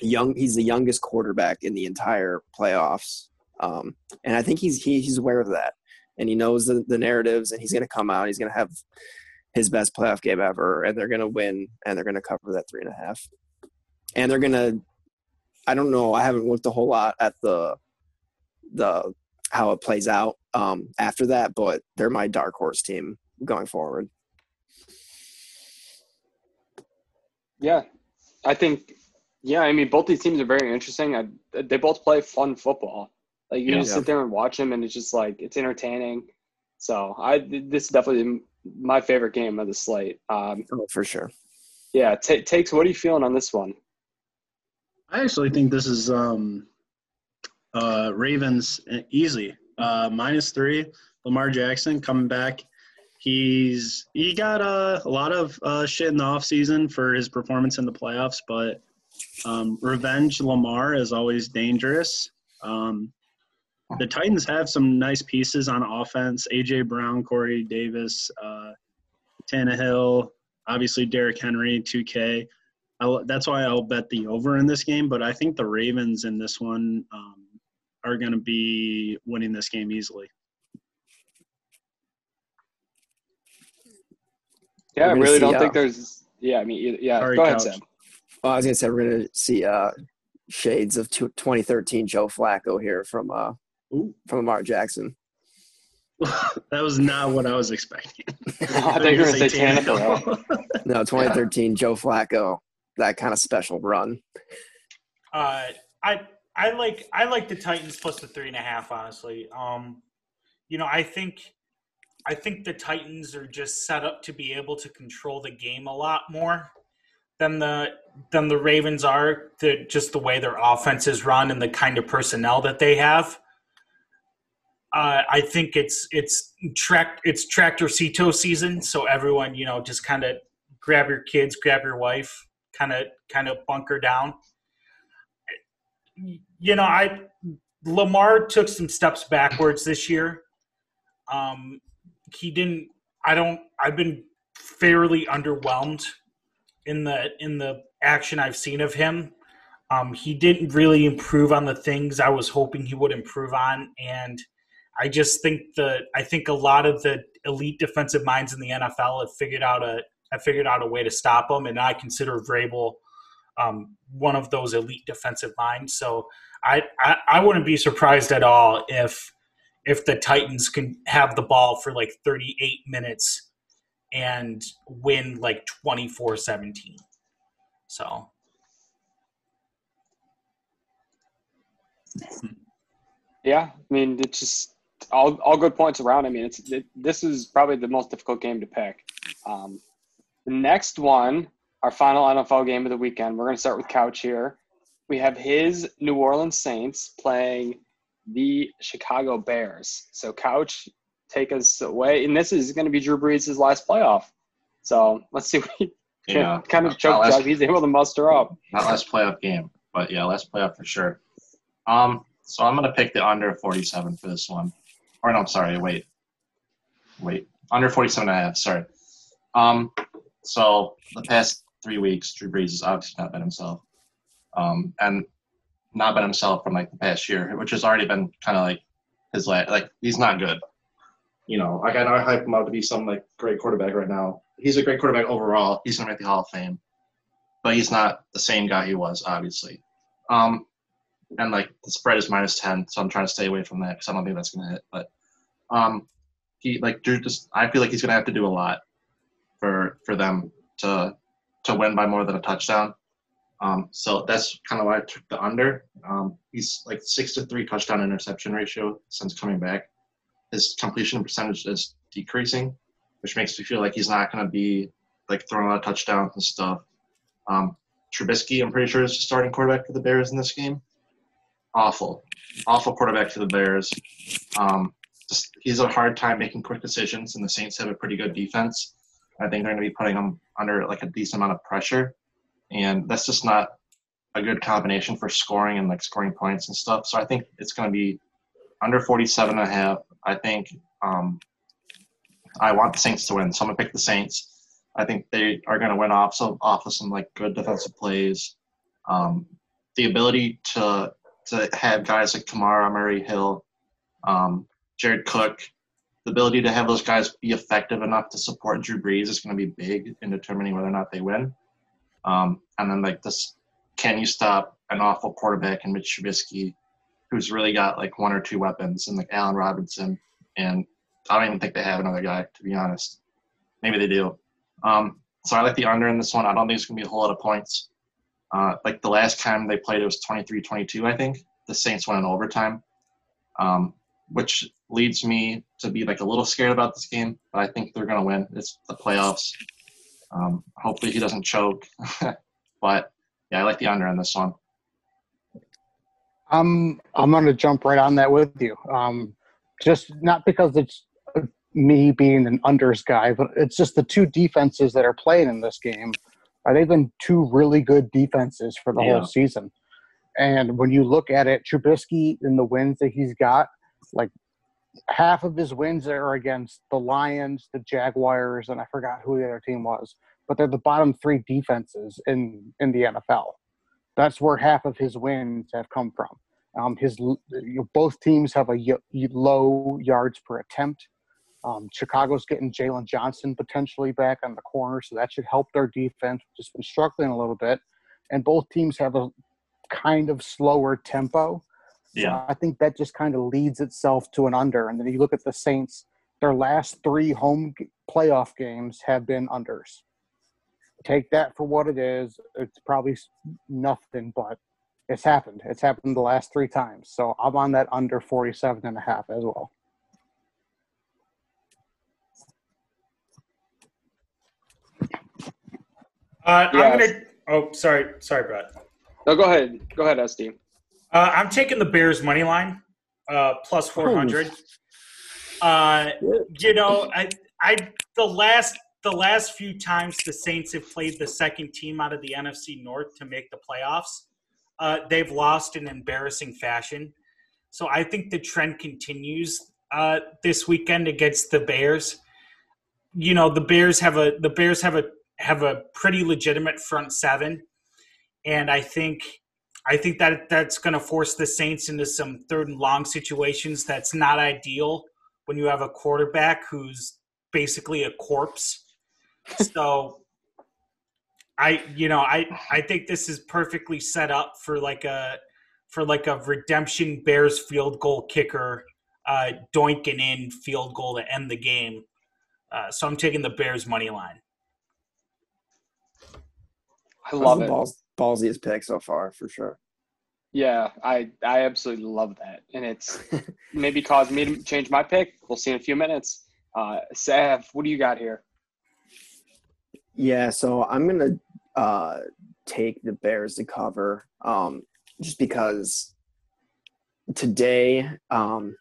young. He's the youngest quarterback in the entire playoffs, um, and I think he's he, he's aware of that, and he knows the, the narratives, and he's going to come out. He's going to have his best playoff game ever, and they're going to win, and they're going to cover that three and a half, and they're going to I don't know. I haven't looked a whole lot at the the how it plays out um, after that, but they're my dark horse team going forward. yeah. I think, yeah. I mean, both these teams are very interesting. I, they both play fun football. Like you Yeah. just sit there and watch them, and it's just like it's entertaining. So I this is definitely my favorite game of the slate. Um, Oh, for sure. yeah, ta takes. What are you feeling on this one? I actually think this is um, uh, Ravens easy. Uh, minus three. Lamar Jackson coming back. He's he got uh, a lot of uh, shit in the offseason for his performance in the playoffs, but um, revenge Lamar is always dangerous. Um, the Titans have some nice pieces on offense: AJ Brown, Corey Davis, uh, Tannehill, obviously Derrick Henry, 2K. I'll, that's why I'll bet the over in this game. But I think the Ravens in this one um, are going to be winning this game easily. Yeah, I really see, don't uh, think there's. Yeah, I mean, yeah. Sorry, go ahead, Couch. Sam. Well, I was gonna say we're gonna see uh, shades of 2013 Joe Flacco here from uh, Ooh. from Lamar Jackson. that was not what I was expecting. I thought you were gonna say Tannehill. No, 2013 Joe Flacco, that kind of special run. Uh, I I like I like the Titans plus the three and a half. Honestly, um, you know, I think I think the Titans are just set up to be able to control the game a lot more than the than the Ravens are. The, just the way their offense is run and the kind of personnel that they have. Uh, I think it's it's track it's tractor Cito season, so everyone you know just kind of grab your kids, grab your wife, kind of kind of bunker down. You know, I Lamar took some steps backwards this year. Um, he didn't. I don't. I've been fairly underwhelmed in the in the action I've seen of him. Um, he didn't really improve on the things I was hoping he would improve on, and I just think the I think a lot of the elite defensive minds in the NFL have figured out a have figured out a way to stop him, and I consider Vrabel um, one of those elite defensive minds. So I, I I wouldn't be surprised at all if if the Titans can have the ball for like 38 minutes and win like 24-17. So Yeah, I mean, it's just all all good points around. I mean, it's it, this is probably the most difficult game to pick. Um, the next one, our final NFL game of the weekend, we're going to start with Couch here. We have his New Orleans Saints playing the Chicago Bears. So, Couch, take us away. And this is going to be Drew Brees' last playoff. So, let's see what he Yeah, kind of choke last- job he's able to muster up. Not last playoff game, but yeah, last playoff for sure. Um, so I'm gonna pick the under 47 for this one. Or no, I'm sorry, wait, wait, under 47 and a half. Sorry. Um, so the past three weeks, Drew Brees has obviously not been himself, um, and not been himself from like the past year, which has already been kind of like his last. Like he's not good. You know, like I know I hype him up to be some like great quarterback right now. He's a great quarterback overall. He's gonna make the Hall of Fame but he's not the same guy he was, obviously. Um, and like the spread is minus ten, so I'm trying to stay away from that because I don't think that's gonna hit. But um, he like Drew just I feel like he's gonna have to do a lot for for them to to win by more than a touchdown. Um, so that's kind of why I took the under. Um, he's like six to three touchdown interception ratio since coming back. His completion percentage is decreasing, which makes me feel like he's not going to be like throwing a lot of touchdowns and stuff. Um, Trubisky, I'm pretty sure, is the starting quarterback for the Bears in this game. Awful, awful quarterback for the Bears. Um, just, he's a hard time making quick decisions, and the Saints have a pretty good defense. I think they're going to be putting them under like a decent amount of pressure, and that's just not a good combination for scoring and like scoring points and stuff. So I think it's going to be under 47 and a half. I think um, I want the Saints to win, so I'm going to pick the Saints. I think they are going to win off some off of some like good defensive plays. Um, the ability to to have guys like Kamara, Murray Hill, um, Jared Cook, the ability to have those guys be effective enough to support Drew Brees is going to be big in determining whether or not they win. Um, and then like this, can you stop an awful quarterback in Mitch Trubisky, who's really got like one or two weapons, and like Allen Robinson, and I don't even think they have another guy to be honest. Maybe they do. Um, so I like the under in this one. I don't think it's going to be a whole lot of points. Uh, like the last time they played, it was 23-22, I think. The Saints won in overtime, um, which leads me to be like a little scared about this game. But I think they're going to win. It's the playoffs. Um, hopefully he doesn't choke. but yeah, I like the under in this one. I'm I'm gonna jump right on that with you. Um, just not because it's uh, me being an unders guy, but it's just the two defenses that are playing in this game. Uh, they've been two really good defenses for the Yeah. whole season. And when you look at it, Trubisky and the wins that he's got, like half of his wins are against the Lions, the Jaguars, and I forgot who the other team was. But they're the bottom three defenses in in the NFL. That's where half of his wins have come from. Um, his you know, both teams have a y- low yards per attempt. Um, Chicago's getting Jaylon Johnson potentially back on the corner, so that should help their defense, which has been struggling a little bit. And both teams have a kind of slower tempo. So Yeah. I think that just kind of leads itself to an under. And then you look at the Saints, their last three home playoff games have been unders. Take that for what it is. It's probably nothing, but it's happened. It's happened the last three times. So I'm on that under 47 and a half as well. Uh, Yeah. I'm gonna. Oh, sorry, sorry, Brett. No, go ahead. Go ahead, SD. Uh, I'm taking the Bears money line, uh, plus 400. Uh, you know, I, I, the last the last few times the Saints have played the second team out of the NFC North to make the playoffs, uh, they've lost in embarrassing fashion. So I think the trend continues uh, this weekend against the Bears. You know, the Bears have a the Bears have a have a pretty legitimate front seven, and I think I think that that's going to force the Saints into some third and long situations. That's not ideal when you have a quarterback who's basically a corpse. so I you know, I I think this is perfectly set up for like a for like a redemption Bears field goal kicker uh doinking in field goal to end the game. Uh, so I'm taking the Bears money line. I love the it. balls, ballsiest pick so far for sure. Yeah, I I absolutely love that, and it's maybe caused me to change my pick. We'll see in a few minutes. Uh, Sav, what do you got here? Yeah, so I'm gonna uh, take the Bears to cover, um, just because today um,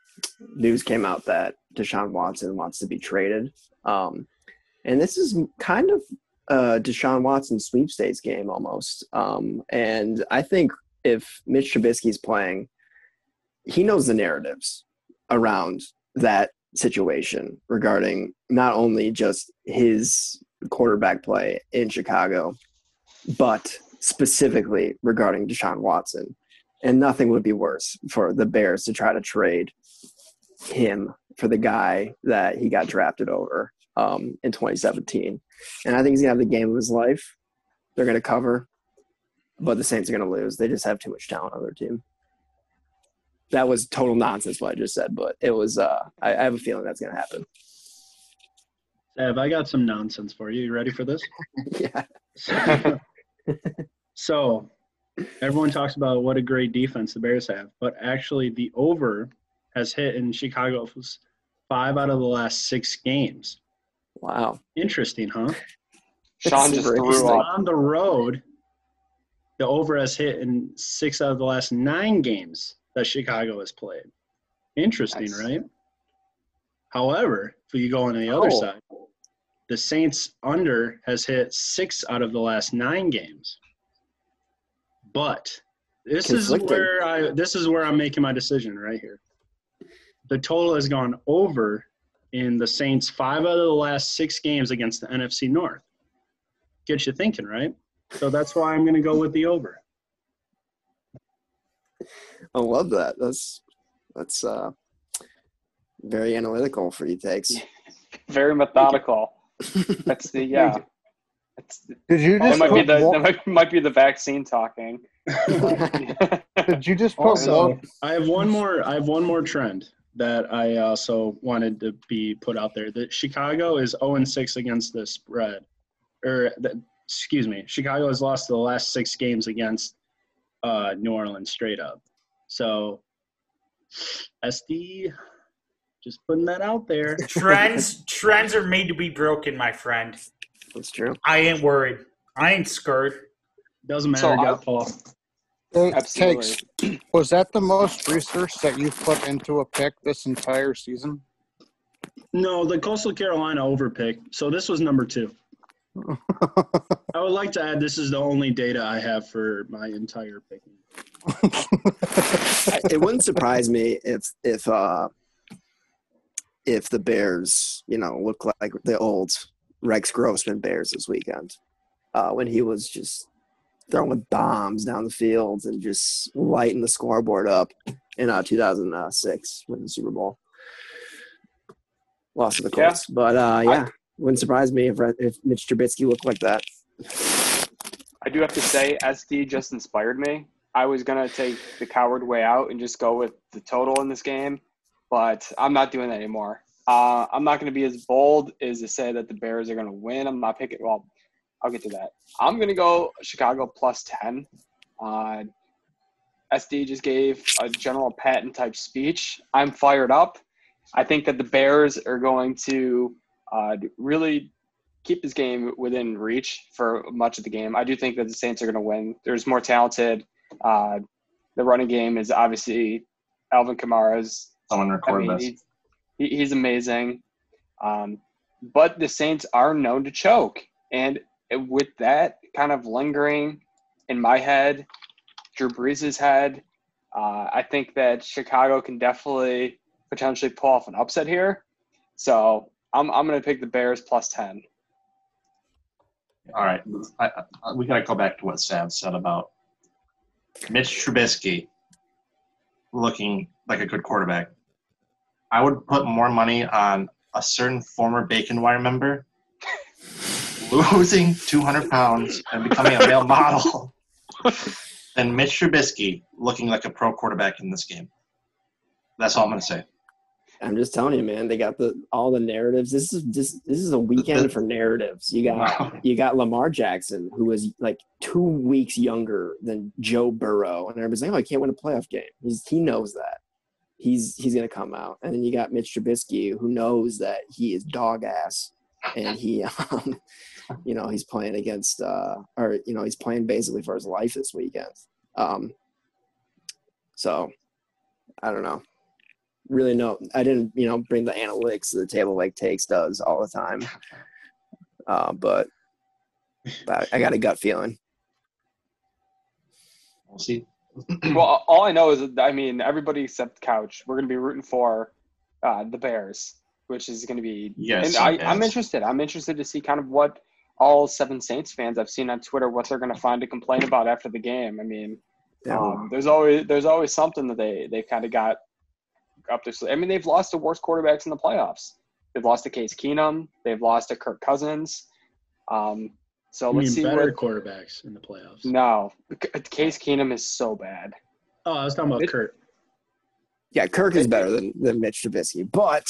news came out that Deshaun Watson wants to be traded, um, and this is kind of a Deshaun Watson sweepstakes game almost. Um, and I think if Mitch Trubisky's playing, he knows the narratives around that situation regarding not only just his quarterback play in Chicago, but specifically regarding Deshaun Watson. And nothing would be worse for the Bears to try to trade him for the guy that he got drafted over um, in 2017. And I think he's to have the game of his life. They're going to cover, but the Saints are going to lose. They just have too much talent on their team. That was total nonsense what I just said, but it was. Uh, I, I have a feeling that's going to happen. Ev, I got some nonsense for you. You ready for this? yeah. So, so, everyone talks about what a great defense the Bears have, but actually the over has hit in Chicago five out of the last six games. Wow. Interesting, huh? Sean just threw interesting. On the road, the over has hit in six out of the last nine games that Chicago has played. Interesting, Nice. right? However, if you go on the other Oh. side, the Saints under has hit six out of the last nine games. But this is where I this is where I'm making my decision right here. The total has gone over in the Saints five out of the last six games against the NFC North. Gets you thinking, right? So that's why I'm going to go with the over. I love that. That's that's uh very analytical for you takes. Very methodical. That's the yeah. That's, Did you that just might be the one, that might, might be the vaccine talking. did you just put Also, one I have one more. I have one more trend that I also wanted to be put out there. That Chicago is 0 and 6 against the spread, or the, excuse me, Chicago has lost the last six games against uh, New Orleans straight up. So SD, just putting that out there. Trends trends are made to be broken, my friend. That's true. I ain't worried. I ain't scared. Doesn't matter, So I- got Paul. Hey, Absolutely. takes? Was that the most research that you've put into a pick this entire season? No, the Coastal Carolina overpick. So this was number two. I would like to add this is the only data I have for my entire picking. It wouldn't surprise me if if uh if the Bears, you know, look like the old Rex Grossman Bears this weekend, uh, when he was just throwing bombs down the field and just lighting the scoreboard up in uh, 2006 with the Super Bowl. Lost to the Yeah. Colts, but uh, yeah, wouldn't surprise me if if Mitch Trubisky looked like that. I do have to say, SD just inspired me. I was gonna take the coward way out and just go with the total in this game, but I'm not doing that anymore. Uh, I'm not gonna be as bold as to say that the Bears are gonna win. I'm not picking. Well, I'll get to that. I'm gonna go Chicago plus ten. Uh, SD just gave a General Patton type speech. I'm fired up. I think that the Bears are going to uh, really keep this game within reach for much of the game. I do think that the Saints are going to win. There's more talented. Uh, the running game is obviously Alvin Kamara's. Someone I record mean, this. he's, he, he's amazing. Um, but the Saints are known to choke. And with that kind of lingering in my head, Drew Brees' head, uh, I think that Chicago can definitely potentially pull off an upset here. So I'm, I'm going to pick the Bears plus 10. All right, I, I, we got to go back to what Sav said about Mitch Trubisky looking like a good quarterback. I would put more money on a certain former Bacon Wire member losing 200 pounds and becoming a male model than Mitch Trubisky looking like a pro quarterback in this game. That's all I'm going to say. I'm just telling you, man. They got the all the narratives. This is this this is a weekend for narratives. You got you got Lamar Jackson, who is like two weeks younger than Joe Burrow, and everybody's like, "Oh, I can't win a playoff game." He's, he knows that. He's he's gonna come out, and then you got Mitch Trubisky, who knows that he is dog ass, and he, um, you know, he's playing against, uh, or you know, he's playing basically for his life this weekend. Um, so, I don't know really no, I didn't, you know, bring the analytics to the table like Takes does all the time. Uh, but, but I got a gut feeling. We'll see. well, all I know is that, I mean, everybody except Couch, we're going to be rooting for uh, the Bears, which is going to be. Yes, and I, I'm interested. I'm interested to see kind of what all seven Saints fans I've seen on Twitter what they're going to find to complain about after the game. I mean, um, there's always there's always something that they they kind of got up their sleeve. I mean, they've lost the worst quarterbacks in the playoffs. They've lost to Case Keenum. They've lost to Kirk Cousins. Um, so You let's mean see better what. quarterbacks in the playoffs. No, Case Keenum is so bad. Oh, I was talking about It- Kurt. Yeah, Kirk is better than, than Mitch Trubisky, but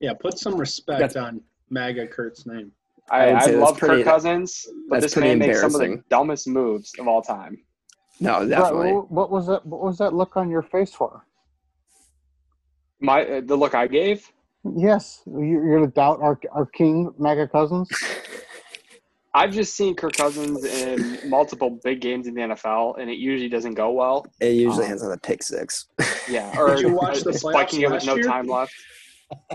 Yeah, put some respect That's- on MAGA Kurt's name. I, I I, love pretty- Kirk Cousins, but this pretty man makes some of the dumbest moves of all time. no, definitely. what, what was that? What was that look on your face for? My uh, the look I gave. Yes, you- you're going to doubt our our king, MAGA Cousins. I've just seen Kirk Cousins in multiple big games in the NFL, and it usually doesn't go well. It usually Um, ends on a pick six. Yeah, or Did you watch the spiking it with no year? time left.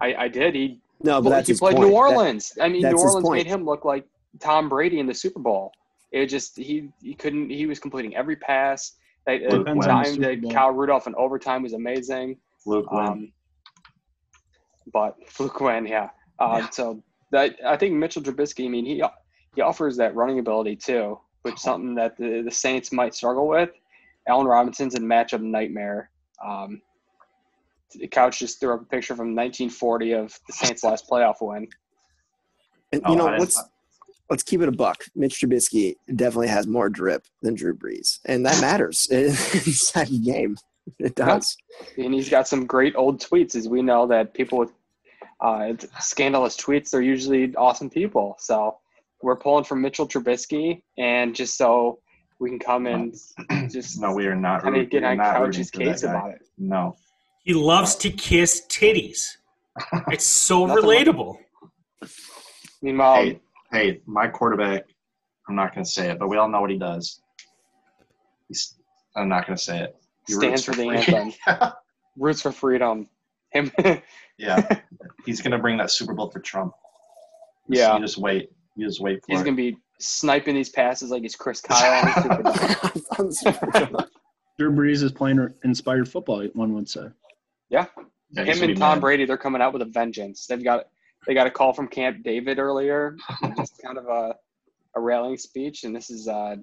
I, I did. He No, but Well, that's he played point. New That- Orleans. I mean, New Orleans made him look like Tom Brady in the Super Bowl. It just he he couldn't. He was completing every pass. That uh, Depends on the time that Bowl. Kyle Rudolph in overtime was amazing. Luke win. Um, but Fluke win, yeah. Um, Yeah. So that I think Mitchell Trubisky. I mean, he he offers that running ability too, which is something that the, the Saints might struggle with. Allen Robinson's a matchup nightmare. Um, the couch just threw up a picture from 1940 of the Saints' last playoff win. And, Oh, you know, let's let's keep it a buck. Mitch Trubisky definitely has more drip than Drew Brees, and that matters inside the game. It does. and he's got some great old tweets, as we know that people with uh, scandalous tweets they're usually awesome people. So we're pulling from Mitchell Trubisky, and just so we can come and just no, we are not. kind of get on Couch's rooting case that guy. about it. No. He loves to kiss titties. It's so relatable. Meanwhile, hey, hey, my quarterback. I'm not going to say it, but we all know what he does. He's, I'm not going to say it. He stands roots for the free- anthem, roots for freedom. Him, yeah, he's going to bring that Super Bowl for Trump. yeah, you just wait. You just wait for he's it. gonna be sniping these passes like he's Chris Kyle. on the Drew Brees is playing inspired football. One would say. Yeah, him and Tom mad. Brady, they're coming out with a vengeance. They've got they got a call from Camp David earlier, just kind of a a rallying speech, and this is uh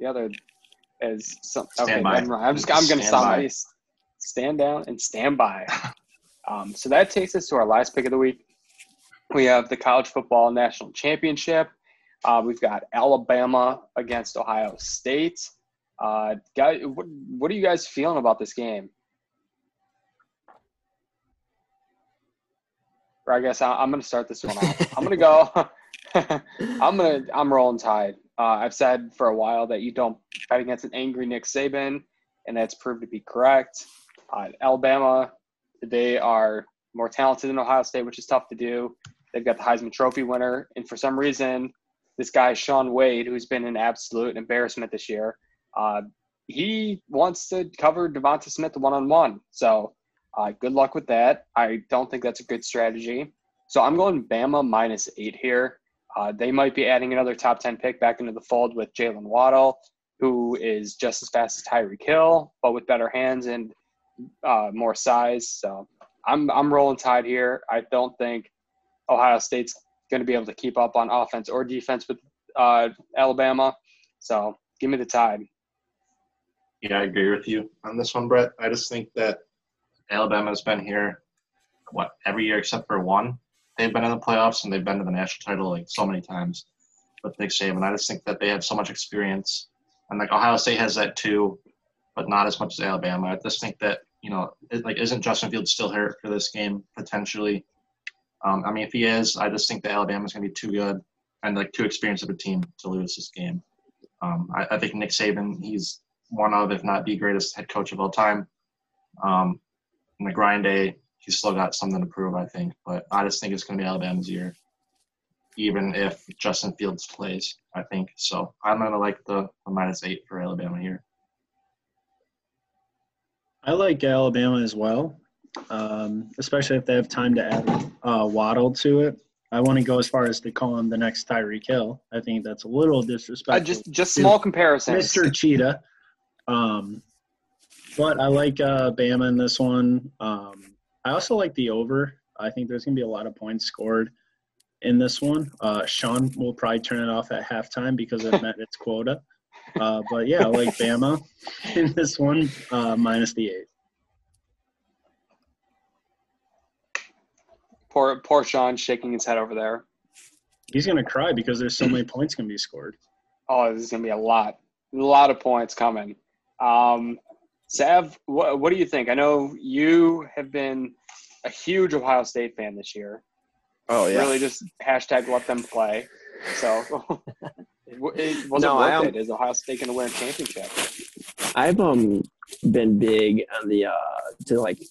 the other is some. Okay, never mind. I'm just I'm gonna Stand stop. by. Stand down and stand by. um, so that takes us to our last pick of the week. We have the college football national championship. Uh, we've got Alabama against Ohio State. Uh, guys, what, what are you guys feeling about this game? Or I guess I, I'm going to start this one off. I'm going to go. I'm going to. I'm rolling tide. Uh, I've said for a while that you don't fight against an angry Nick Saban, and that's proved to be correct. Uh, Alabama, they are more talented than Ohio State, which is tough to do. They've got the Heisman Trophy winner, and for some reason, this guy Shaun Wade, who's been an absolute embarrassment this year, uh, he wants to cover Devonta Smith one on one. So, uh, good luck with that. I don't think that's a good strategy. So I'm going Bama minus eight here. Uh, they might be adding another top 10 pick back into the fold with Jaylen Waddle, who is just as fast as Tyreek Hill, but with better hands and uh, more size. So I'm, I'm rolling tide here. I don't think Ohio State's going to be able to keep up on offense or defense with uh, Alabama. So give me the tide. Yeah, I agree with you on this one, Brett. I just think that Alabama's been here, what, every year except for one. They've been in the playoffs and they've been to the national title like so many times with Nick Saban. I just think that they have so much experience. And like Ohio State has that too, but not as much as Alabama. I just think that, you know, it, like isn't Justin Fields still hurt for this game potentially? Um, I mean, if he is, I just think that Alabama's going to be too good and like too experienced of a team to lose this game. Um, I, I, think Nick Saban, he's one of, if not the greatest head coach of all time. Um, in the grind day, he's still got something to prove, I think. But I just think it's going to be Alabama's year, even if Justin Fields plays. I think so. I'm going to like the, the minus eight for Alabama here. I like Alabama as well, um, especially if they have time to add uh, Waddle to it. I want to go as far as to call him the next Tyreek Hill. I think that's a little disrespectful. Uh, just just small comparison, Mr. Cheetah. Um, but I like uh, Bama in this one. Um, I also like the over. I think there's going to be a lot of points scored in this one. Uh, Sean will probably turn it off at halftime because it met its quota. Uh, but yeah, I like Bama in this one, uh, minus the eight. Poor, poor Sean shaking his head over there. He's going to cry because there's so many points going to be scored. Oh, there's going to be a lot, a lot of points coming. Um, Sav, what, what do you think? I know you have been a huge Ohio State fan this year. Oh yeah. Really, just hashtag let them play. So, it, was No, worth it? Is Ohio State going to win a championship? I've um been big on the uh to like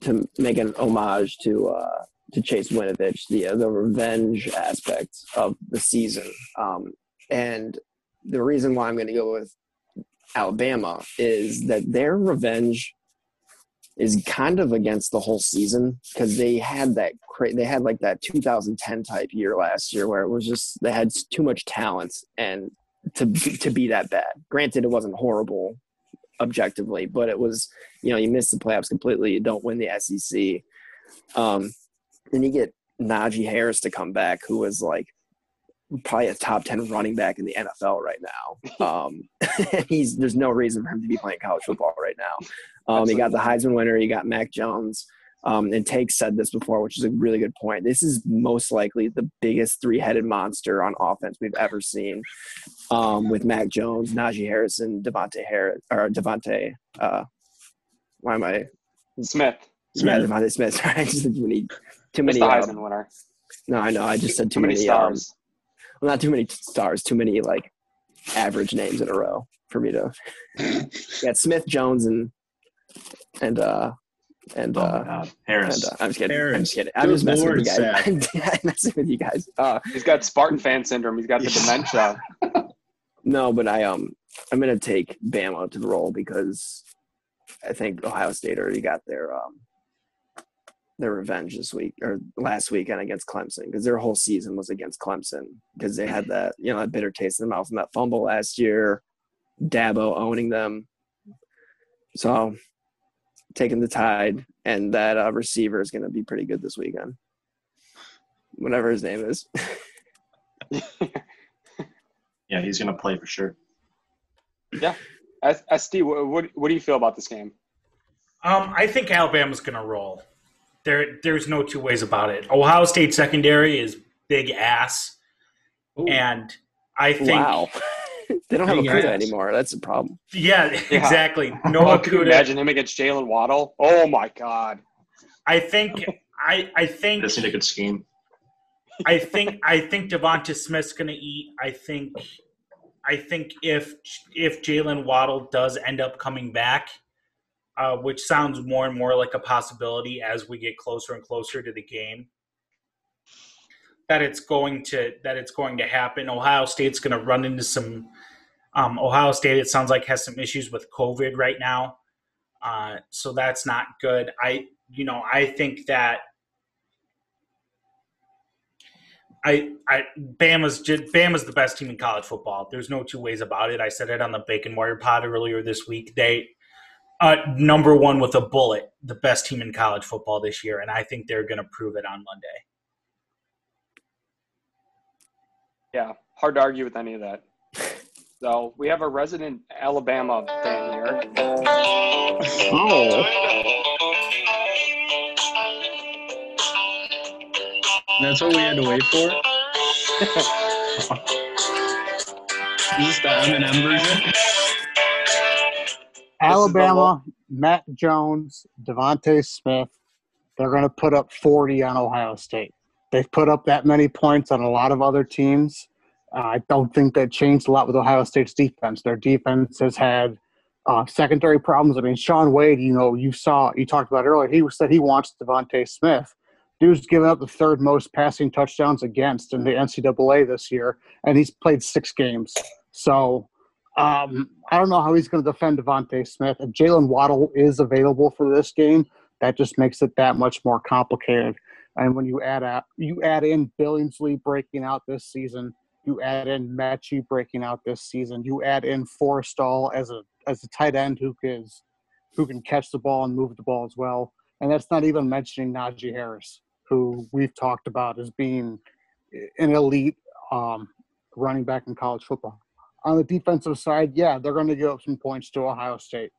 to make an homage to uh to Chase Winovich, the uh, the revenge aspect of the season. Um and the reason why I'm going to go with Alabama is that their revenge is kind of against the whole season because they had that cra- they had like that 2010 type year last year where it was just they had too much talent and to to be that bad. Granted, it wasn't horrible objectively, but it was you know you miss the playoffs completely, you don't win the SEC. Um, then you get Najee Harris to come back, who was like probably a top 10 running back in the NFL right now. Um, he's there's no reason for him to be playing college football right now. Um, you got the Heisman winner, you got Mac Jones. Um, and Take said this before, which is a really good point. This is most likely the biggest three-headed monster on offense we've ever seen, um, with Mac Jones, Najee Harrison, DeVonta Harris, or DeVonta. Uh, why am I? Smith, Yeah, DeVonta Smith. I just said too many, too many. Heisman um, winner. no, I know. I just said Too many um, stars. Well, not too many stars, too many like average names in a row for me to. yeah, Smith, Jones, and and uh and Oh uh. God, And, Harris. uh, I'm just kidding. I'm just kidding. I'm Good just messing with you guys. I'm messing with you guys. Uh, He's got Spartan fan syndrome. He's got the dementia. no, but I um I'm gonna take Bama to the roll because I think Ohio State already got their um their revenge this week or last weekend against Clemson because their whole season was against Clemson because they had that you know that bitter taste in their mouth from that fumble last year, Dabo owning them. So taking the tide and that uh, receiver is going to be pretty good this weekend. Whatever his name is. Yeah, he's going to play for sure. Yeah, SD, what, what what do you feel about this game? Um, I think Alabama's going to roll. There, there's no two ways about it. Ohio State secondary is big ass, and I think, wow. they don't have a Big Kuda ass. anymore. That's a problem. yeah, exactly. No could Okudah. imagine him against Jaylen Waddle? Oh my God! I think, I, I think, Just need a good scheme. I think, I think Devonta Smith's going to eat. I think, I think if if Jaylen Waddle does end up coming back, uh, which sounds more and more like a possibility as we get closer and closer to the game, that it's going to that it's going to happen. Ohio State's going to run into some. Um, Ohio State, it sounds like, has some issues with COVID right now, uh, so that's not good. I, you know, I think that I, I, Bama's just, Bama's the best team in college football. There's no two ways about it. I said it on the Bacon Warrior Pod earlier this week. They, uh, number one with a bullet, the best team in college football this year, and I think they're going to prove it on Monday. Yeah, hard to argue with any of that. So we have a resident Alabama fan here. Oh, That's what we had to wait for. Is this the M&M version? Alabama, Mac Jones, DeVonta Smith, they're going to put up 40 on Ohio State. They've put up that many points on a lot of other teams. Uh, I don't think that changed a lot with Ohio State's defense. Their defense has had uh, secondary problems. I mean, Shaun Wade, you know, you saw, you talked about earlier, he said he wants DeVonta Smith. Dude's given up the third most passing touchdowns against in the NCAA this year, and he's played six games. So um, I don't know how he's going to defend DeVonta Smith. If Jaylen Waddle is available for this game, that just makes it that much more complicated. And when you add out, you add in Billingsley breaking out this season, you add in Metchie breaking out this season, you add in Forristall as a as a tight end who is who can catch the ball and move the ball as well. And that's not even mentioning Najee Harris who we've talked about as being an elite um, running back in college football. On the defensive side, yeah, they're going to give up some points to Ohio State.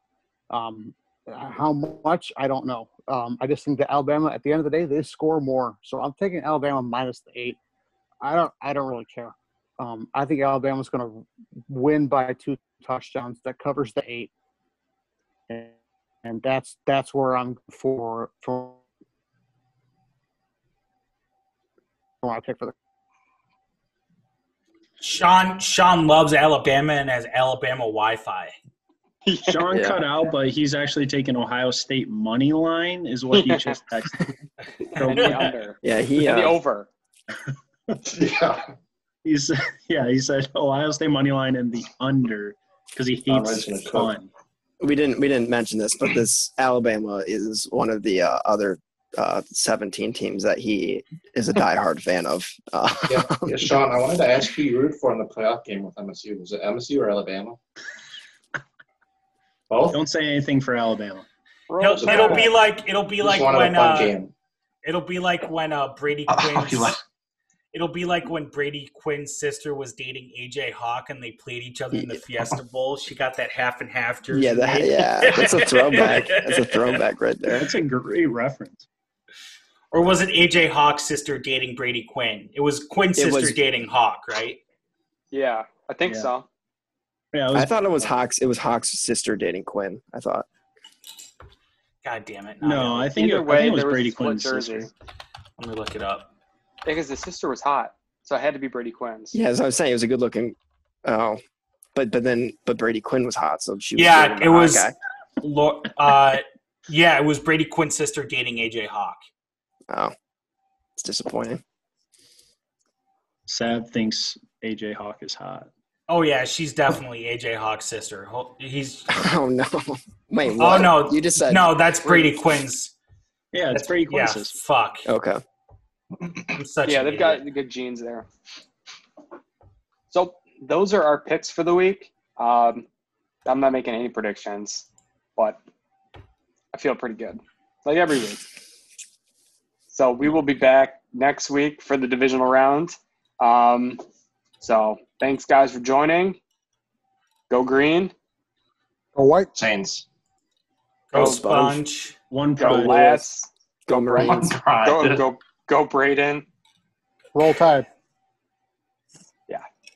Um, how much I don't know. Um, I just think that Alabama, at the end of the day, they score more. So I'm taking Alabama minus the eight. I don't. I don't really care. Um, I think Alabama's going to win by two touchdowns. That covers the eight, and, and that's that's where I'm for for my pick for the. Sean Sean loves Alabama and has Alabama Wi-Fi. Sean Yeah. cut out, but he's actually taking Ohio State money line, is what he just texted. And the under. yeah, he. And the Uh, over. yeah. He's yeah, he said Ohio State money line and the under because he Not hates fun. we didn't we didn't mention this, but this Alabama is one of the uh, other uh, 17 teams that he is a diehard fan of. Uh, yeah. Yeah, Sean, I wanted to ask who you root for in the playoff game with MSU. Was it MSU or Alabama? Both? Don't say anything for Alabama. It'll, it'll be like it'll be just like when uh, it'll be like when uh, Brady Quinn's you it'll be like when Brady Quinn's sister was dating AJ Hawk and they played each other in the Fiesta Bowl. She got that half and half jersey. yeah, that, yeah, that's a throwback. That's a throwback right there. That's a great reference. Or was it AJ Hawk's sister dating Brady Quinn? It was Quinn's It sister was- dating Hawk, right? Yeah, I think Yeah. so. Yeah, it I thought it was Hawks. It was Hawks' sister dating Quinn. I thought. God damn it! no, I think, it, Either I think it was there was Brady Quinn's jersey. sister. Let me look it up. Because the sister was hot, so it had to be Brady Quinn's. Yeah, as I was saying, it was a good looking. Oh, but but then but Brady Quinn was hot, so she was Yeah, it was- guy. Lo- uh, yeah, it was Brady Quinn's sister dating AJ Hawk. Oh, it's disappointing. Sab thinks AJ Hawk is hot. Oh yeah, she's definitely AJ Hawk's sister. He's Oh no! Wait, oh no, You just said no. That's Brady Quinn's. Yeah, it's Brady Quinn's sister. fuck. Okay. Such yeah, they've idiot. got good genes there. So those are our picks for the week. Um, I'm not making any predictions, but I feel pretty good, like every week. So we will be back next week for the divisional round. Um, so thanks guys for joining. Go green. Go white. Saints. Go Go sponge. One Go pride. Lads. Go Go Marines. Go go go Braden. Roll Tide.